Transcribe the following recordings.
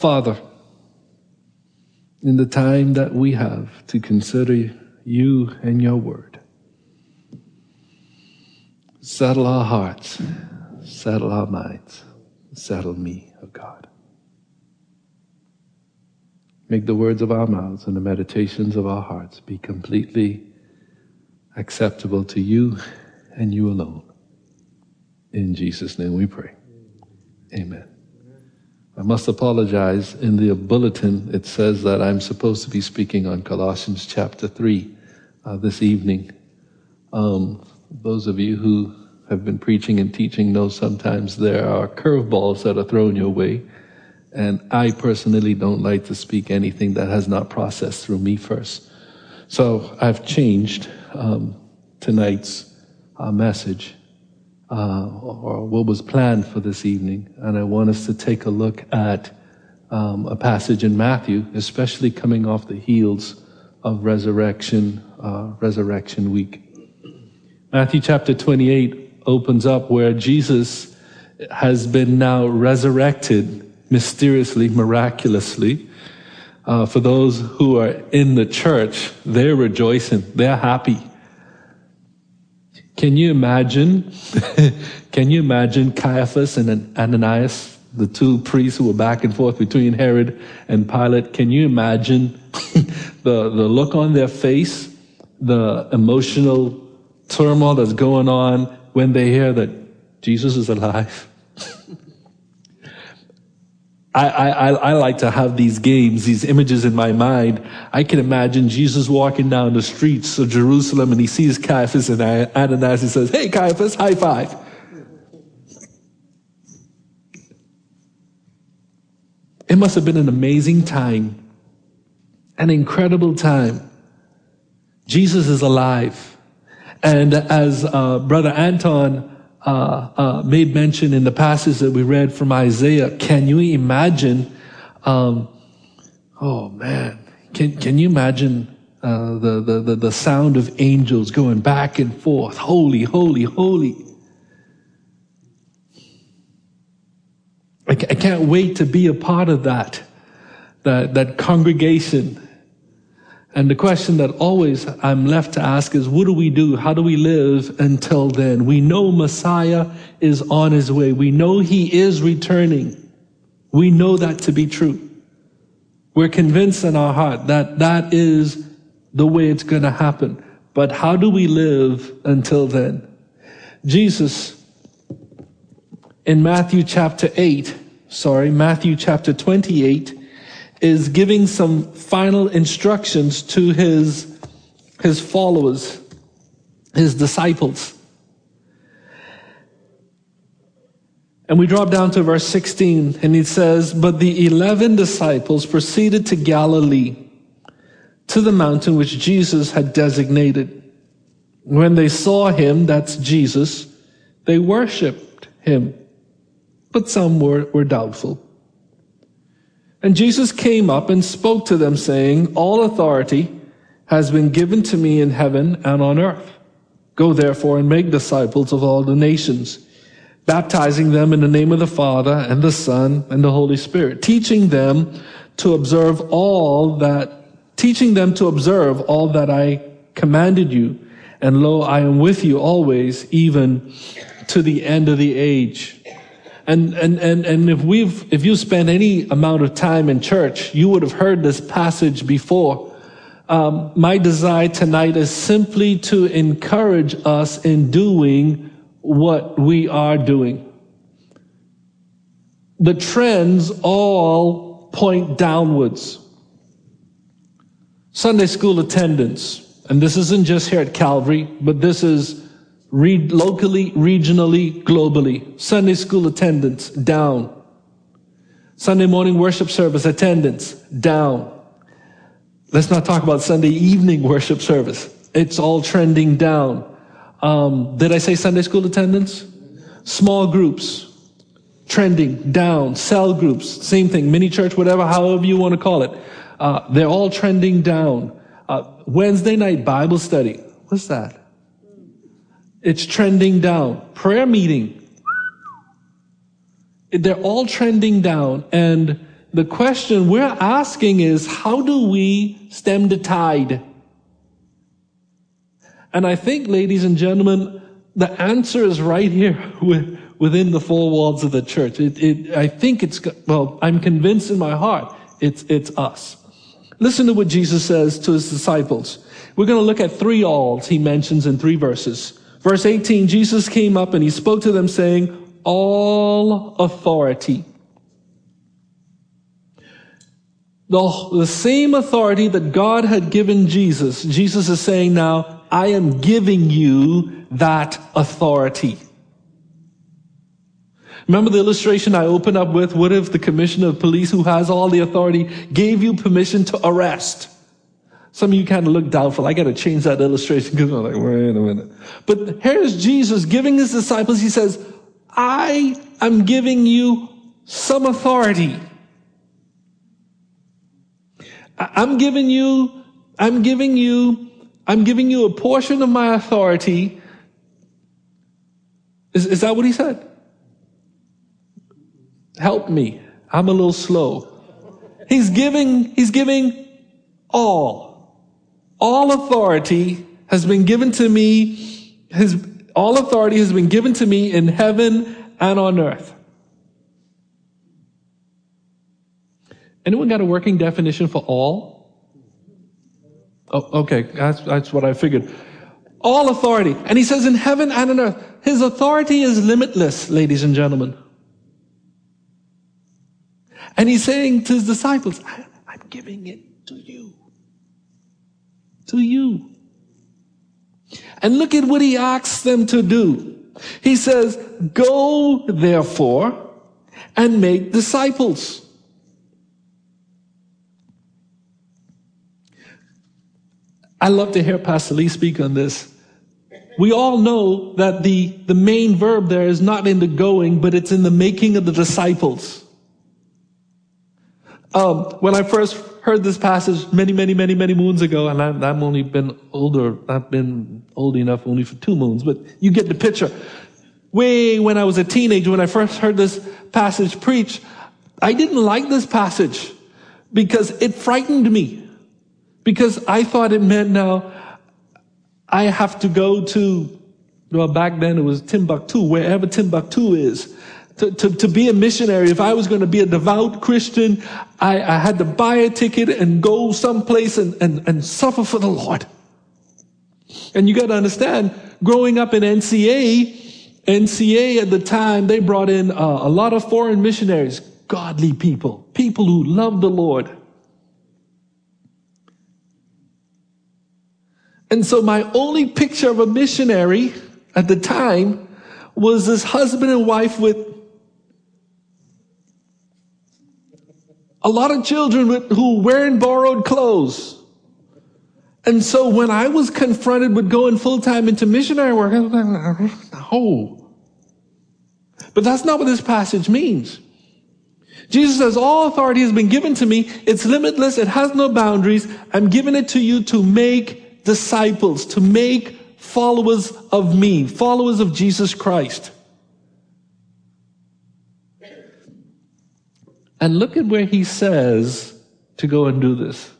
Father, in the time that we have to consider you and your word, settle our hearts, settle our minds, settle me, O oh God. Make the words of our mouths and the meditations of our hearts be completely acceptable to you and you alone. In Jesus' name we pray. Amen. I must apologize. In the bulletin, it says that I'm supposed to be speaking on Colossians chapter 3 uh, this evening. Um, those of you who have been preaching and teaching know sometimes there are curveballs that are thrown your way. And I personally don't like to speak anything that has not processed through me first. So I've changed um, tonight's uh, message uh, or what was planned for this evening. And I want us to take a look at um, a passage in Matthew, especially coming off the heels of resurrection, uh, resurrection week. Matthew chapter 28 opens up where Jesus has been now resurrected mysteriously, miraculously. Uh, for those who are in the church, they're rejoicing, they're happy. Can you imagine? can you imagine Caiaphas and Ananias, the two priests who were back and forth between Herod and Pilate? Can you imagine the, the look on their face, the emotional turmoil that's going on when they hear that Jesus is alive? I, I, I like to have these games, these images in my mind. I can imagine Jesus walking down the streets of Jerusalem and he sees Caiaphas and Ananias. He says, Hey, Caiaphas, high five. It must have been an amazing time, an incredible time. Jesus is alive. And as uh, Brother Anton uh, uh, made mention in the passage that we read from Isaiah. Can you imagine? Um, oh man, can can you imagine uh, the, the the sound of angels going back and forth? Holy, holy, holy. I, I can't wait to be a part of that, that that congregation and the question that always I'm left to ask is, what do we do? How do we live until then? We know Messiah is on his way. We know he is returning. We know that to be true. We're convinced in our heart that that is the way it's going to happen. But how do we live until then? Jesus, in Matthew chapter 8, sorry, Matthew chapter 28, is giving some final instructions to his, his followers, his disciples. And we drop down to verse 16, and he says, But the eleven disciples proceeded to Galilee, to the mountain which Jesus had designated. When they saw him, that's Jesus, they worshiped him, but some were, were doubtful. And Jesus came up and spoke to them, saying, All authority has been given to me in heaven and on earth. Go therefore and make disciples of all the nations, baptizing them in the name of the Father and the Son and the Holy Spirit, teaching them to observe all that, teaching them to observe all that I commanded you. And lo, I am with you always, even to the end of the age. And, and, and, and if we've, if you spend any amount of time in church, you would have heard this passage before. Um, my desire tonight is simply to encourage us in doing what we are doing. The trends all point downwards. Sunday school attendance, and this isn't just here at Calvary, but this is Read locally, regionally, globally. Sunday school attendance down. Sunday morning worship service attendance down. Let's not talk about Sunday evening worship service. It's all trending down. Um, did I say Sunday school attendance? Small groups trending down. Cell groups, same thing. Mini church, whatever, however you want to call it. Uh, they're all trending down. Uh, Wednesday night Bible study. What's that? It's trending down. Prayer meeting. They're all trending down. And the question we're asking is, how do we stem the tide? And I think, ladies and gentlemen, the answer is right here within the four walls of the church. It, it, I think it's, well, I'm convinced in my heart it's, it's us. Listen to what Jesus says to his disciples. We're going to look at three alls he mentions in three verses. Verse 18, Jesus came up and he spoke to them saying, all authority. The, the same authority that God had given Jesus, Jesus is saying now, I am giving you that authority. Remember the illustration I opened up with? What if the commissioner of police who has all the authority gave you permission to arrest? Some of you kind of look doubtful. I got to change that illustration because I'm like, wait a minute. But here's Jesus giving his disciples, he says, I am giving you some authority. I'm giving you, I'm giving you, I'm giving you a portion of my authority. Is, is that what he said? Help me. I'm a little slow. He's giving, he's giving all. All authority has been given to me. His, all authority has been given to me in heaven and on earth. Anyone got a working definition for all? Oh, okay, that's, that's what I figured. All authority. And he says in heaven and on earth. His authority is limitless, ladies and gentlemen. And he's saying to his disciples, I'm giving it to you. To you. And look at what he asks them to do. He says, go therefore and make disciples. I love to hear Pastor Lee speak on this. We all know that the, the main verb there is not in the going, but it's in the making of the disciples. Um, when I first heard this passage many, many, many, many moons ago, and I, have only been older, I've been old enough only for two moons, but you get the picture. Way when I was a teenager, when I first heard this passage preached, I didn't like this passage because it frightened me. Because I thought it meant now I have to go to, well, back then it was Timbuktu, wherever Timbuktu is. To, to, to be a missionary, if I was going to be a devout Christian, I, I had to buy a ticket and go someplace and, and, and suffer for the Lord. And you got to understand, growing up in NCA, NCA at the time, they brought in a lot of foreign missionaries, godly people, people who loved the Lord. And so my only picture of a missionary at the time was this husband and wife with a lot of children who were wearing borrowed clothes. And so when I was confronted with going full time into missionary work, I was like, no. But that's not what this passage means. Jesus says, all authority has been given to me. It's limitless. It has no boundaries. I'm giving it to you to make disciples, to make followers of me, followers of Jesus Christ. And look at where he says to go and do this.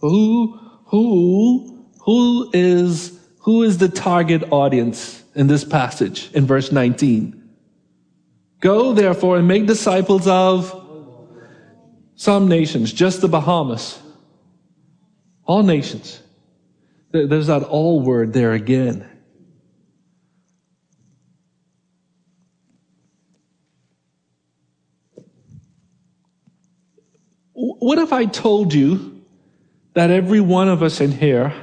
Who, who, who is, who is the target audience in this passage in verse 19? Go therefore and make disciples of some nations, just the Bahamas. All nations. There's that all word there again. What if I told you that every one of us in here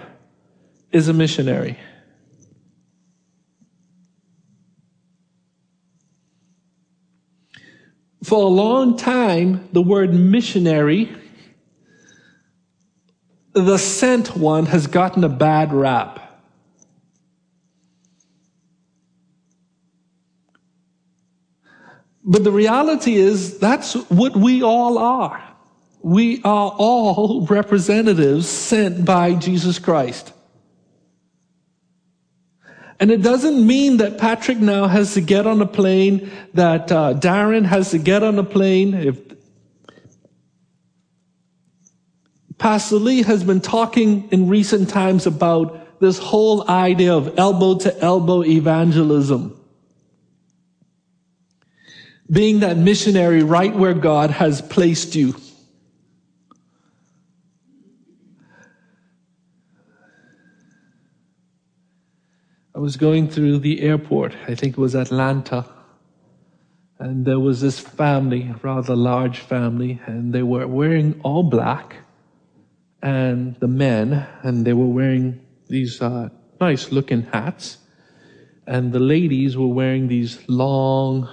is a missionary? For a long time, the word missionary, the sent one, has gotten a bad rap. But the reality is that's what we all are we are all representatives sent by Jesus Christ. And it doesn't mean that Patrick now has to get on a plane, that uh, Darren has to get on a plane. If Pastor Lee has been talking in recent times about this whole idea of elbow to elbow evangelism. Being that missionary right where God has placed you. I was going through the airport, I think it was Atlanta, and there was this family, rather large family, and they were wearing all black and the men, and they were wearing these uh, nice looking hats, and the ladies were wearing these long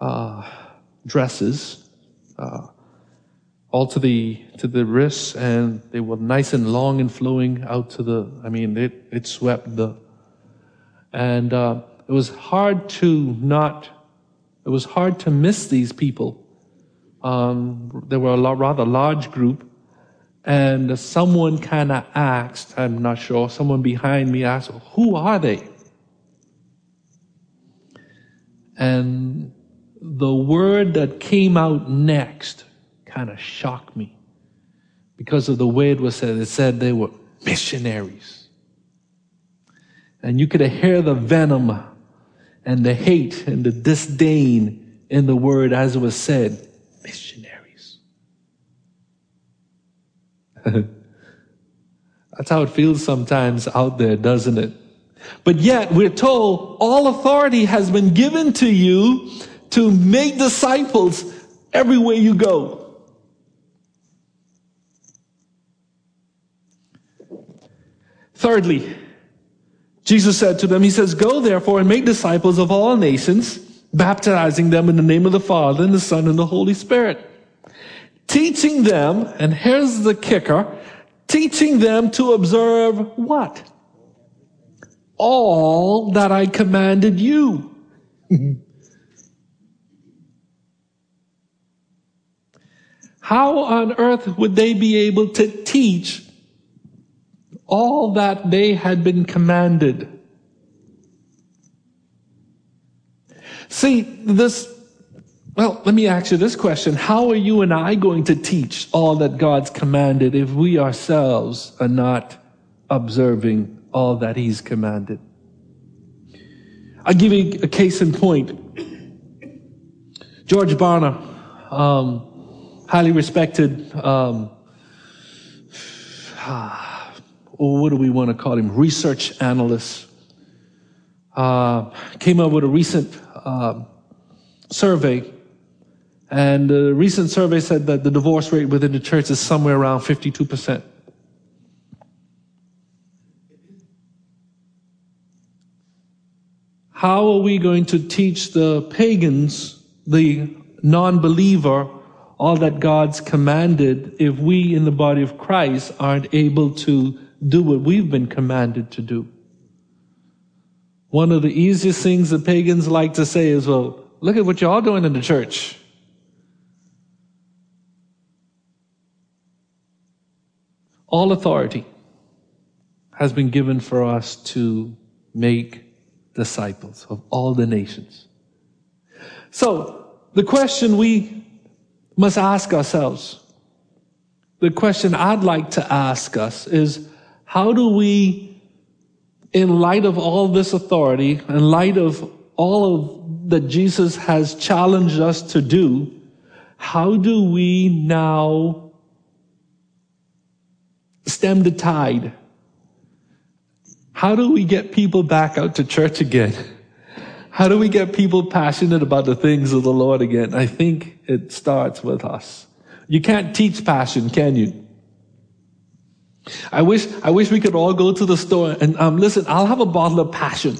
uh, dresses, uh, all to the to the wrists, and they were nice and long and flowing out to the. I mean, it it swept the, and uh, it was hard to not. It was hard to miss these people. Um, there were a lot, rather large group, and someone kind of asked, I'm not sure, someone behind me asked, who are they? And the word that came out next kind of shocked me because of the way it was said. It said they were missionaries. And you could hear the venom and the hate and the disdain in the word as it was said. Missionaries. That's how it feels sometimes out there, doesn't it? But yet we're told all authority has been given to you to make disciples everywhere you go. Thirdly, Jesus said to them, He says, Go therefore and make disciples of all nations, baptizing them in the name of the Father and the Son and the Holy Spirit teaching them, and here's the kicker, teaching them to observe what? All that I commanded you. How on earth would they be able to teach all that they had been commanded? See, this well, let me ask you this question. How are you and I going to teach all that God's commanded if we ourselves are not observing all that He's commanded? I'll give you a case in point. George Barna, um, highly respected, um, what do we want to call him? Research analyst, uh, came up with a recent uh, survey and the recent survey said that the divorce rate within the church is somewhere around 52%. How are we going to teach the pagans, the non-believer, all that God's commanded if we in the body of Christ aren't able to do what we've been commanded to do? One of the easiest things the pagans like to say is, well, look at what y'all doing in the church. All authority has been given for us to make disciples of all the nations. So, the question we must ask ourselves, the question I'd like to ask us is, how do we, in light of all this authority, in light of all of that Jesus has challenged us to do, how do we now stem the tide? How do we get people back out to church again? How do we get people passionate about the things of the Lord again? I think it starts with us. You can't teach passion, can you? I wish, I wish we could all go to the store and, um, listen, I'll have a bottle of passion.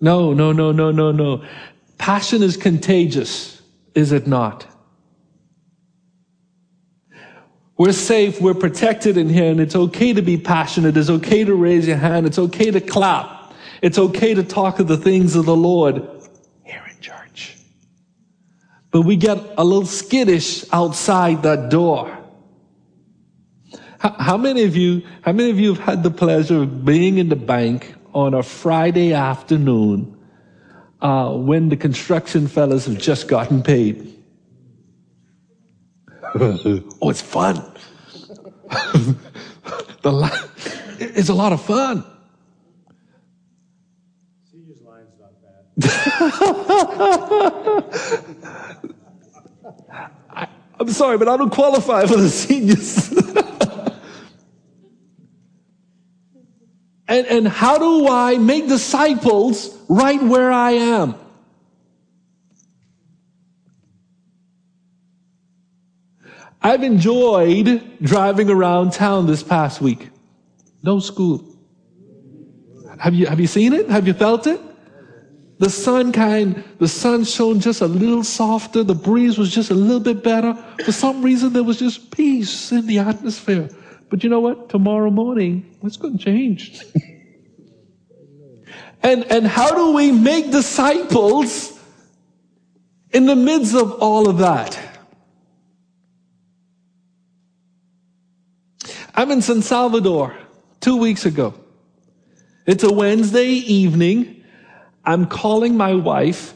No, no, no, no, no, no. Passion is contagious, is it not? We're safe, we're protected in here, and it's okay to be passionate. It's okay to raise your hand. It's okay to clap. It's okay to talk of the things of the Lord here in church. But we get a little skittish outside that door. How, many of you, how many of you have had the pleasure of being in the bank on a Friday afternoon uh, when the construction fellas have just gotten paid? oh, it's fun. the it's a lot of fun. Seniors line's not bad. I, I'm sorry, but I don't qualify for the seniors. And, and how do I make disciples right where I am? I've enjoyed driving around town this past week. No school. Have you, have you seen it? Have you felt it? The sun kind, the sun shone just a little softer. The breeze was just a little bit better. For some reason, there was just peace in the atmosphere. But you know what? Tomorrow morning, it's going to change. and, and how do we make disciples in the midst of all of that? I'm in San Salvador two weeks ago. It's a Wednesday evening. I'm calling my wife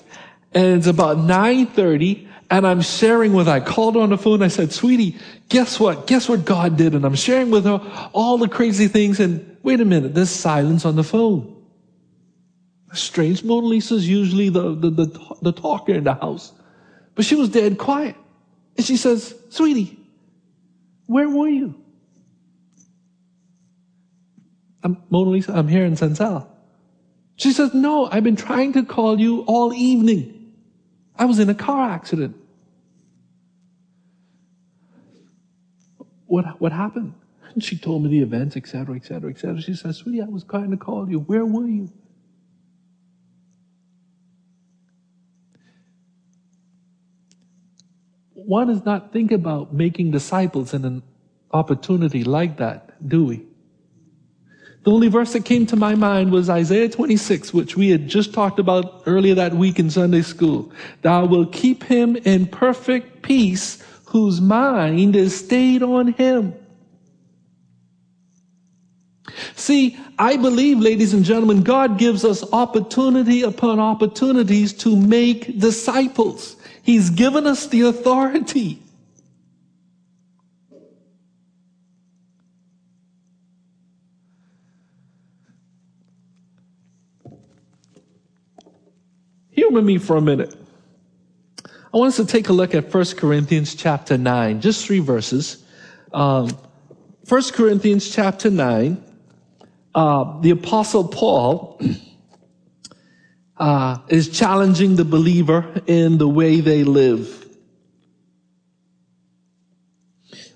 and it's about 9.30 and I'm sharing with. I called her on the phone. I said, sweetie, guess what? Guess what God did? And I'm sharing with her all the crazy things. And wait a minute, there's silence on the phone. Strange. Mona Lisa's usually the, the, the, the talker in the house. But she was dead quiet. And she says, sweetie, where were you? I'm, Mona Lisa, I'm here in San Sal. She says, no, I've been trying to call you all evening. I was in a car accident. What, what happened? And she told me the events, etc., etc., etc. She says, sweetie, I was trying to call you. Where were you? One does not think about making disciples in an opportunity like that, do we? The only verse that came to my mind was Isaiah 26, which we had just talked about earlier that week in Sunday school. Thou will keep him in perfect peace whose mind is stayed on him. See, I believe, ladies and gentlemen, God gives us opportunity upon opportunities to make disciples. He's given us the authority. Humor me for a minute. I want us to take a look at 1 Corinthians chapter 9, just three verses. Um, 1 Corinthians chapter 9, uh, the apostle Paul uh, is challenging the believer in the way they live.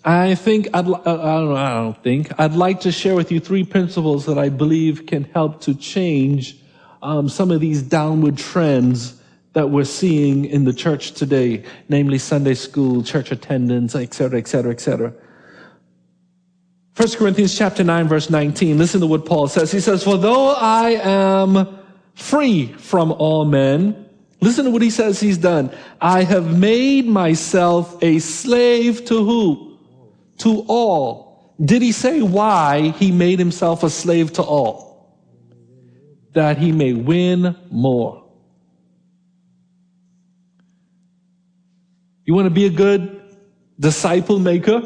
I think I'd, uh, I don't know, I don't think I'd like to share with you three principles that I believe can help to change um, some of these downward trends that we're seeing in the church today, namely Sunday school, church attendance, etc., etc., etc. 1 Corinthians chapter 9 verse 19. Listen to what Paul says. He says, For though I am free from all men, listen to what he says he's done. I have made myself a slave to who? To all. Did he say why he made himself a slave to all? That he may win more. You want to be a good disciple maker?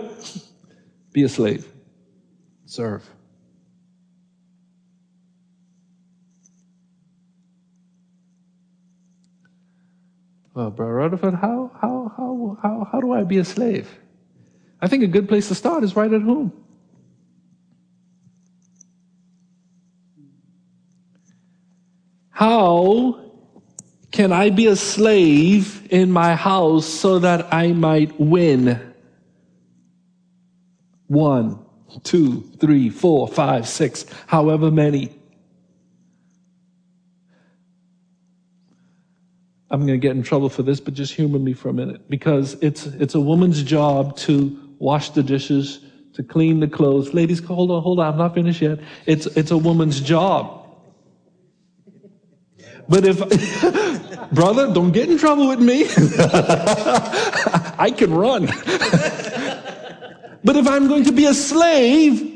Be a slave. Serve. Well, Brother Rutherford, how, how, how, how, how do I be a slave? I think a good place to start is right at home. How can I be a slave in my house so that I might win? One, two, three, four, five, six, however many. I'm going to get in trouble for this, but just humor me for a minute because it's, it's a woman's job to wash the dishes, to clean the clothes. Ladies, hold on, hold on. I'm not finished yet. It's, it's a woman's job but if, brother, don't get in trouble with me. I can run. but if I'm going to be a slave,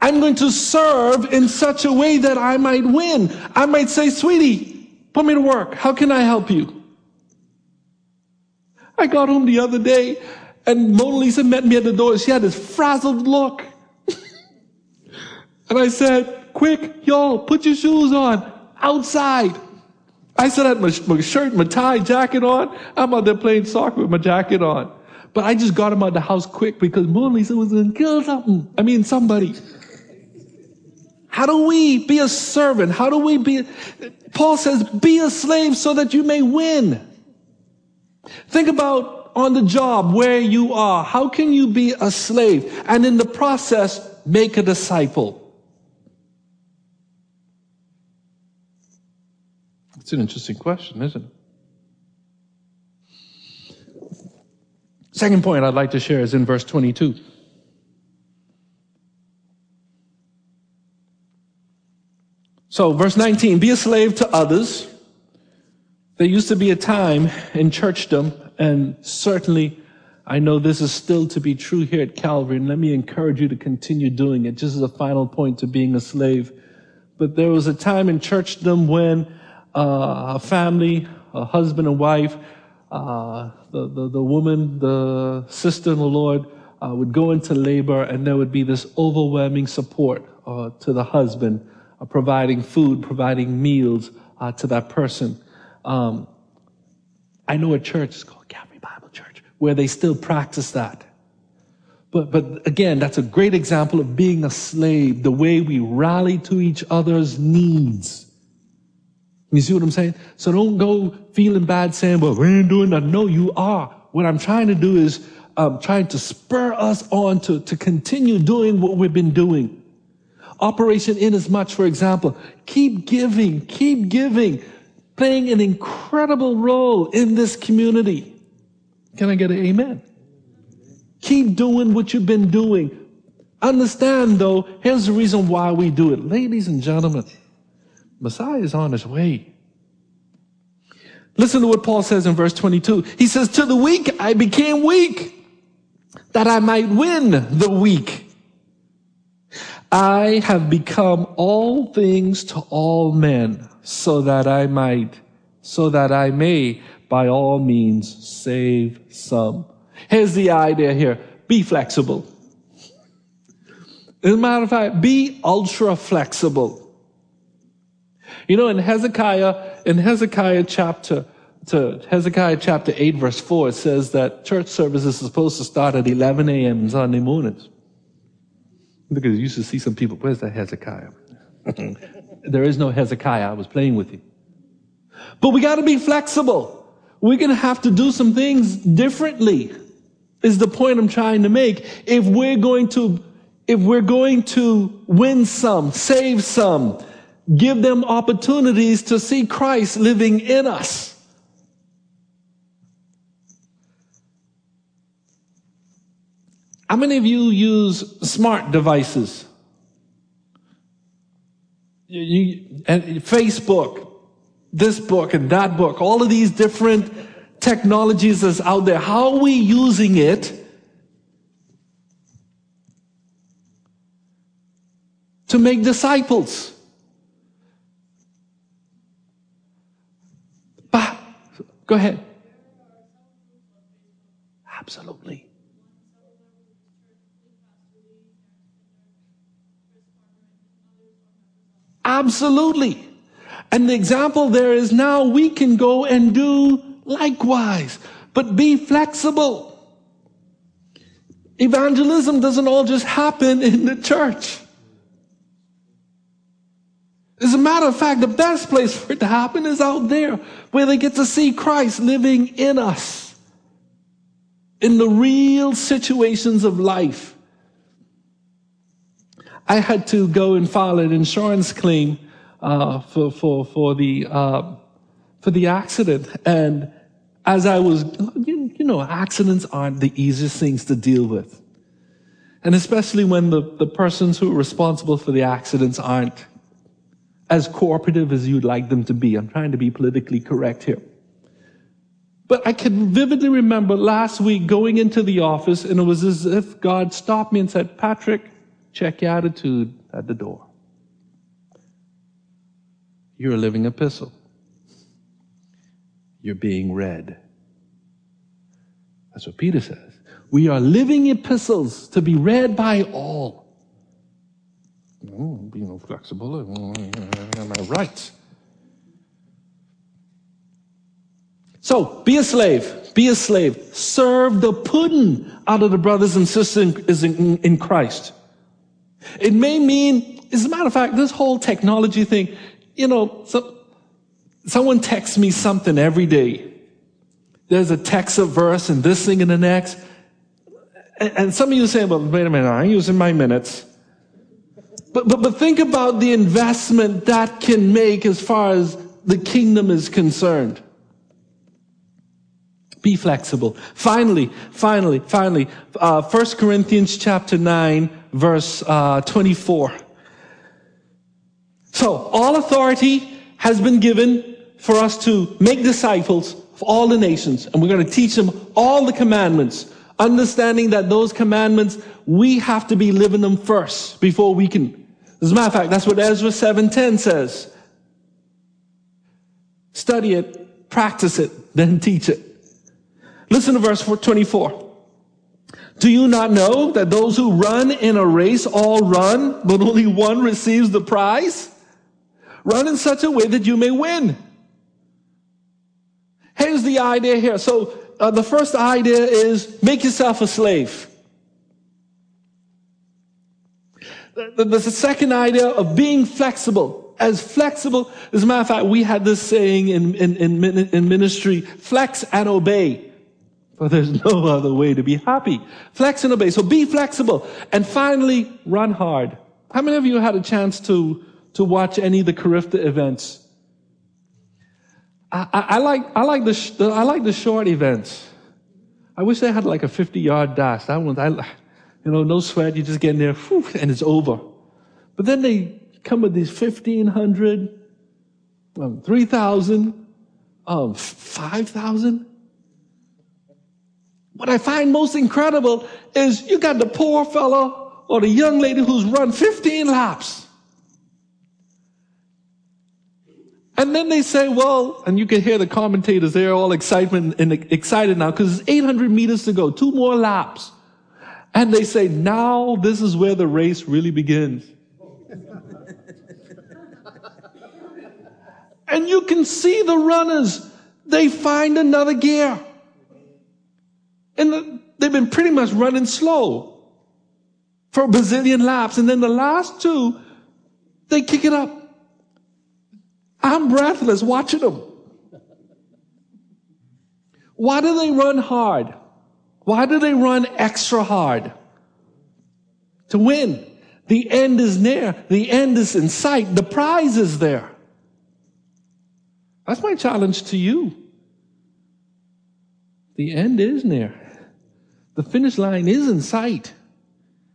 I'm going to serve in such a way that I might win. I might say, sweetie, put me to work. How can I help you? I got home the other day and Mona Lisa met me at the door. She had this frazzled look. and I said, quick, y'all, put your shoes on outside. I still had my, my shirt, my tie, jacket on. I'm out there playing soccer with my jacket on. But I just got him out of the house quick because Mona Lisa was going to kill something. I mean, somebody. How do we be a servant? How do we be? Paul says, be a slave so that you may win. Think about on the job where you are. How can you be a slave and in the process make a disciple? It's an interesting question, isn't it? Second point I'd like to share is in verse 22. So, verse 19 be a slave to others. There used to be a time in churchdom, and certainly I know this is still to be true here at Calvary, and let me encourage you to continue doing it, just as a final point to being a slave. But there was a time in churchdom when a family, a husband and wife, uh, the, the, the, woman, the sister in the Lord, uh, would go into labor and there would be this overwhelming support uh, to the husband, uh, providing food, providing meals uh, to that person. Um, I know a church, called Calvary Bible Church, where they still practice that. But, but again, that's a great example of being a slave, the way we rally to each other's needs. You see what I'm saying? So don't go feeling bad saying, well, we ain't doing that. No, you are. What I'm trying to do is um, trying to spur us on to, to continue doing what we've been doing. Operation Inasmuch, for example, keep giving, keep giving, playing an incredible role in this community. Can I get an amen? Keep doing what you've been doing. Understand though, here's the reason why we do it. Ladies and gentlemen, Messiah is on his way. Listen to what Paul says in verse 22. He says, to the weak, I became weak that I might win the weak. I have become all things to all men so that I might, so that I may by all means save some. Here's the idea here. Be flexible. As a matter of fact, be ultra flexible. You know, in Hezekiah, in Hezekiah chapter, to Hezekiah chapter 8 verse 4, it says that church service is supposed to start at 11 a.m. on Sunday mornings. Because you used to see some people, where's that Hezekiah? there is no Hezekiah. I was playing with you. But we got to be flexible. We're going to have to do some things differently is the point I'm trying to make. If we're going to, if we're going to win some, save some, give them opportunities to see Christ living in us. How many of you use smart devices? You, you, and Facebook, this book and that book, all of these different technologies that's out there. How are we using it to make disciples? Go ahead. Absolutely. Absolutely. And the example there is now we can go and do likewise, but be flexible. Evangelism doesn't all just happen in the church. As a matter of fact, the best place for it to happen is out there where they get to see Christ living in us. In the real situations of life. I had to go and file an insurance claim uh, for for for the uh, for the accident, and as I was, you, you know, accidents aren't the easiest things to deal with, and especially when the the persons who are responsible for the accidents aren't as cooperative as you'd like them to be. I'm trying to be politically correct here. But I can vividly remember last week going into the office and it was as if God stopped me and said, Patrick, check your attitude at the door. You're a living epistle. You're being read. That's what Peter says. We are living epistles to be read by all. Being flexible, am I right? So, be a slave. Be a slave. Serve the pudding out of the brothers and sisters in, in Christ. It may mean, as a matter of fact, this whole technology thing, you know, so, someone texts me something every day. There's a text of verse and this thing and the next. And, and some of you say, well, wait a minute, I'm using my minutes. But, but, but think about the investment that can make as far as the kingdom is concerned. Be flexible. Finally, finally, finally, uh, 1 Corinthians chapter 9, verse uh, 24. So, all authority has been given for us to make disciples of all the nations, and we're going to teach them all the commandments understanding that those commandments, we have to be living them first before we can as a matter of fact, that's what Ezra 7.10 says. Study it, practice it, then teach it. Listen to verse 24. Do you not know that those who run in a race all run, but only one receives the prize? Run in such a way that you may win. Here's the idea here. So uh, the first idea is make yourself a slave. There's a second idea of being flexible. As flexible, as a matter of fact, we had this saying in, in, in, in ministry, flex and obey. For there's no other way to be happy. Flex and obey. So be flexible. And finally, run hard. How many of you had a chance to, to watch any of the Carifta events? I, I, I like, I like the, the, I like the short events. I wish they had like a 50 yard dash. That one, I, you know, no sweat. You just get in there, whew, and it's over. But then they come with these 1,500, um, 3,000, um, 5,000. What I find most incredible is you got the poor fellow or the young lady who's run 15 laps. And then they say, well, and you can hear the commentators, they're all excitement and excited now because it's 800 meters to go, two more laps. And they say, now this is where the race really begins. and you can see the runners, they find another gear. And the, they've been pretty much running slow for a bazillion laps. And then the last two, they kick it up. I'm breathless watching them. Why do they run hard? Why do they run extra hard? To win. The end is near. The end is in sight. The prize is there. That's my challenge to you. The end is near. The finish line is in sight.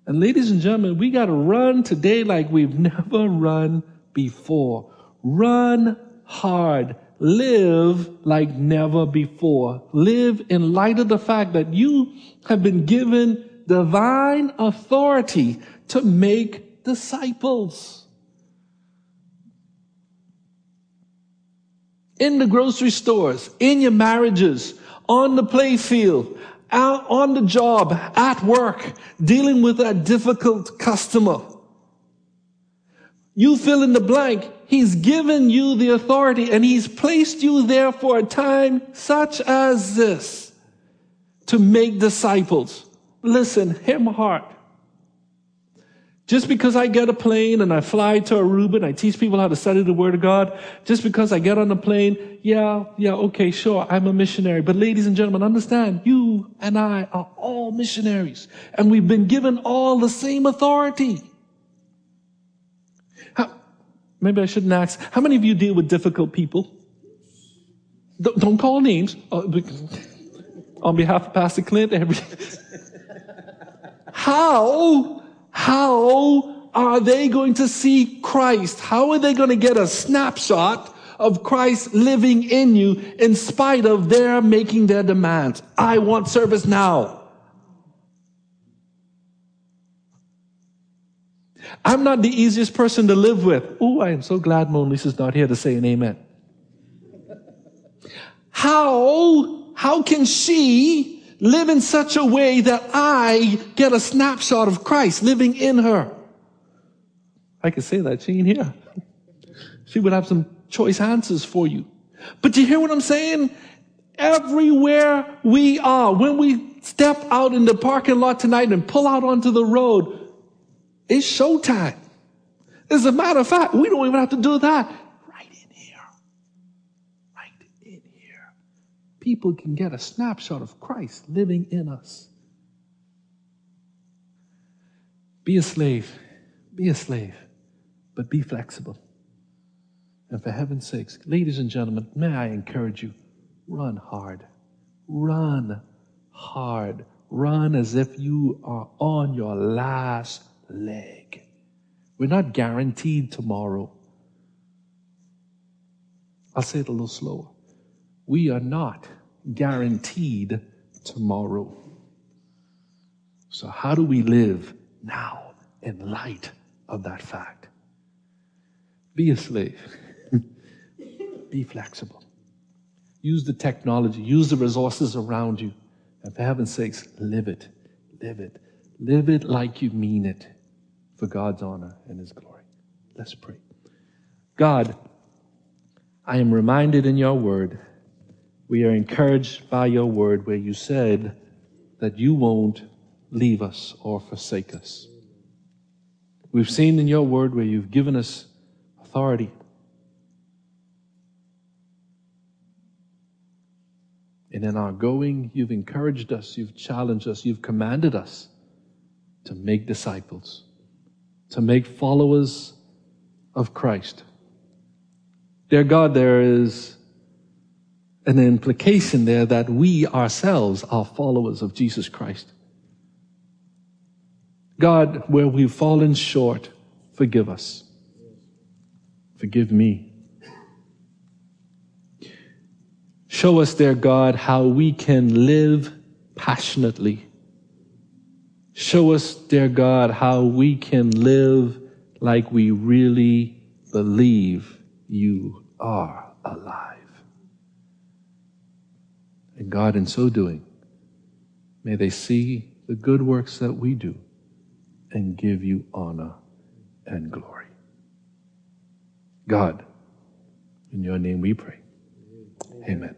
And ladies and gentlemen, we got to run today like we've never run before. Run hard. Live like never before. Live in light of the fact that you have been given divine authority to make disciples. In the grocery stores, in your marriages, on the playfield, out on the job, at work, dealing with a difficult customer. You fill in the blank. He's given you the authority and he's placed you there for a time such as this to make disciples. Listen, my heart. Just because I get a plane and I fly to Aruba and I teach people how to study the Word of God, just because I get on a plane, yeah, yeah, okay, sure, I'm a missionary. But ladies and gentlemen, understand, you and I are all missionaries. And we've been given all the same authority. Maybe I shouldn't ask. How many of you deal with difficult people? Don't, call names. Uh, on behalf of Pastor Clint, how, how are they going to see Christ? How are they going to get a snapshot of Christ living in you in spite of their making their demands? I want service now. I'm not the easiest person to live with. Oh, I am so glad Mona Lisa's not here to say an amen. How, how can she live in such a way that I get a snapshot of Christ living in her. I can say that. She ain't here. She would have some choice answers for you. But do you hear what I'm saying? Everywhere we are, when we step out in the parking lot tonight and pull out onto the road, it's showtime. As a matter of fact, we don't even have to do that. Right in here. Right in here. People can get a snapshot of Christ living in us. Be a slave. Be a slave. But be flexible. And for heaven's sakes, ladies and gentlemen, may I encourage you run hard. Run hard. Run as if you are on your last leg. We're not guaranteed tomorrow. I'll say it a little slower. We are not guaranteed tomorrow. So, how do we live now in light of that fact? Be a slave. Be flexible. Use the technology, use the resources around you. And for heaven's sakes, live it. Live it. Live it like you mean it for God's honor and His glory. Let's pray. God, I am reminded in your word, we are encouraged by your word where you said that you won't leave us or forsake us. We've seen in your word where you've given us authority. And in our going, you've encouraged us, you've challenged us, you've commanded us to make disciples to make followers of Christ. Dear God, there is an implication there that we ourselves are followers of Jesus Christ. God, where we've fallen short, forgive us. Forgive me. Show us, dear God, how we can live passionately Show us, dear God, how we can live like we really believe you are alive. And God, in so doing, may they see the good works that we do and give you honor and glory. God, in your name we pray. Amen.